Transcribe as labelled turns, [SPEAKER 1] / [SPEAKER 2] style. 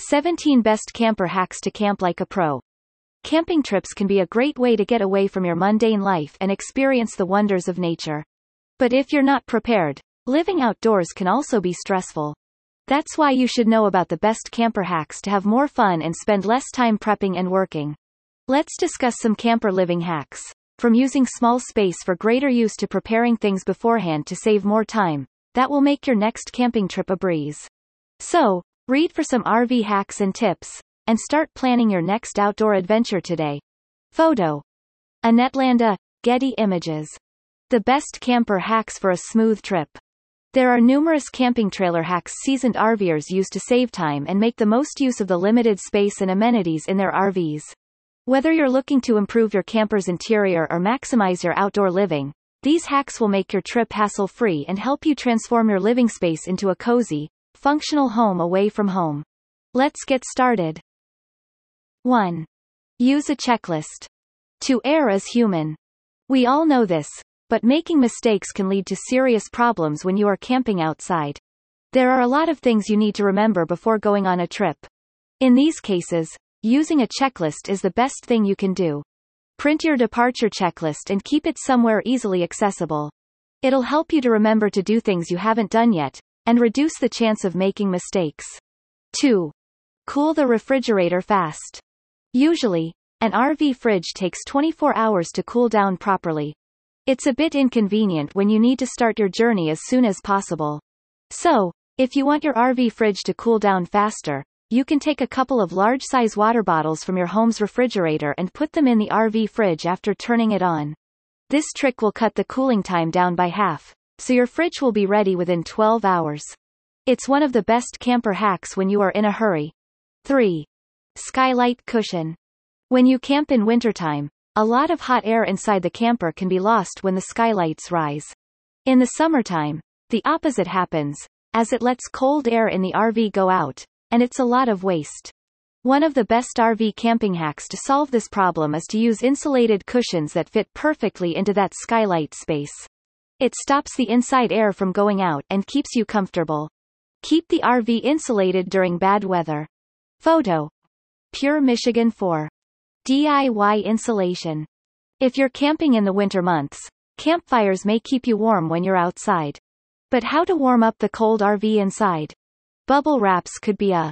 [SPEAKER 1] 17 Best Camper Hacks to Camp Like a Pro. Camping trips can be a great way to get away from your mundane life and experience the wonders of nature. But if you're not prepared, living outdoors can also be stressful. That's why you should know about the best camper hacks to have more fun and spend less time prepping and working. Let's discuss some camper living hacks. From using small space for greater use to preparing things beforehand to save more time, that will make your next camping trip a breeze. So, Read for some RV hacks and tips, and start planning your next outdoor adventure today. Photo. Annette Getty Images. The best camper hacks for a smooth trip. There are numerous camping trailer hacks seasoned RVers use to save time and make the most use of the limited space and amenities in their RVs. Whether you're looking to improve your camper's interior or maximize your outdoor living, these hacks will make your trip hassle-free and help you transform your living space into a cozy, Functional home away from home. Let's get started. 1. Use a checklist. To err is human. We all know this, but making mistakes can lead to serious problems when you are camping outside. There are a lot of things you need to remember before going on a trip. In these cases, using a checklist is the best thing you can do. Print your departure checklist and keep it somewhere easily accessible. It'll help you to remember to do things you haven't done yet, and reduce the chance of making mistakes. 2. Cool the refrigerator fast. Usually, an RV fridge takes 24 hours to cool down properly. It's a bit inconvenient when you need to start your journey as soon as possible. So, if you want your RV fridge to cool down faster, you can take a couple of large-size water bottles from your home's refrigerator and put them in the RV fridge after turning it on. This trick will cut the cooling time down by half so your fridge will be ready within 12 hours. It's one of the best camper hacks when you are in a hurry. 3. Skylight cushion. When you camp in wintertime, a lot of hot air inside the camper can be lost when the skylights rise. In the summertime, the opposite happens, as it lets cold air in the RV go out, and it's a lot of waste. One of the best RV camping hacks to solve this problem is to use insulated cushions that fit perfectly into that skylight space. It stops the inside air from going out and keeps you comfortable. Keep the RV insulated during bad weather. Photo. Pure Michigan 4. DIY insulation. If you're camping in the winter months, campfires may keep you warm when you're outside. But how to warm up the cold RV inside? Bubble wraps could be a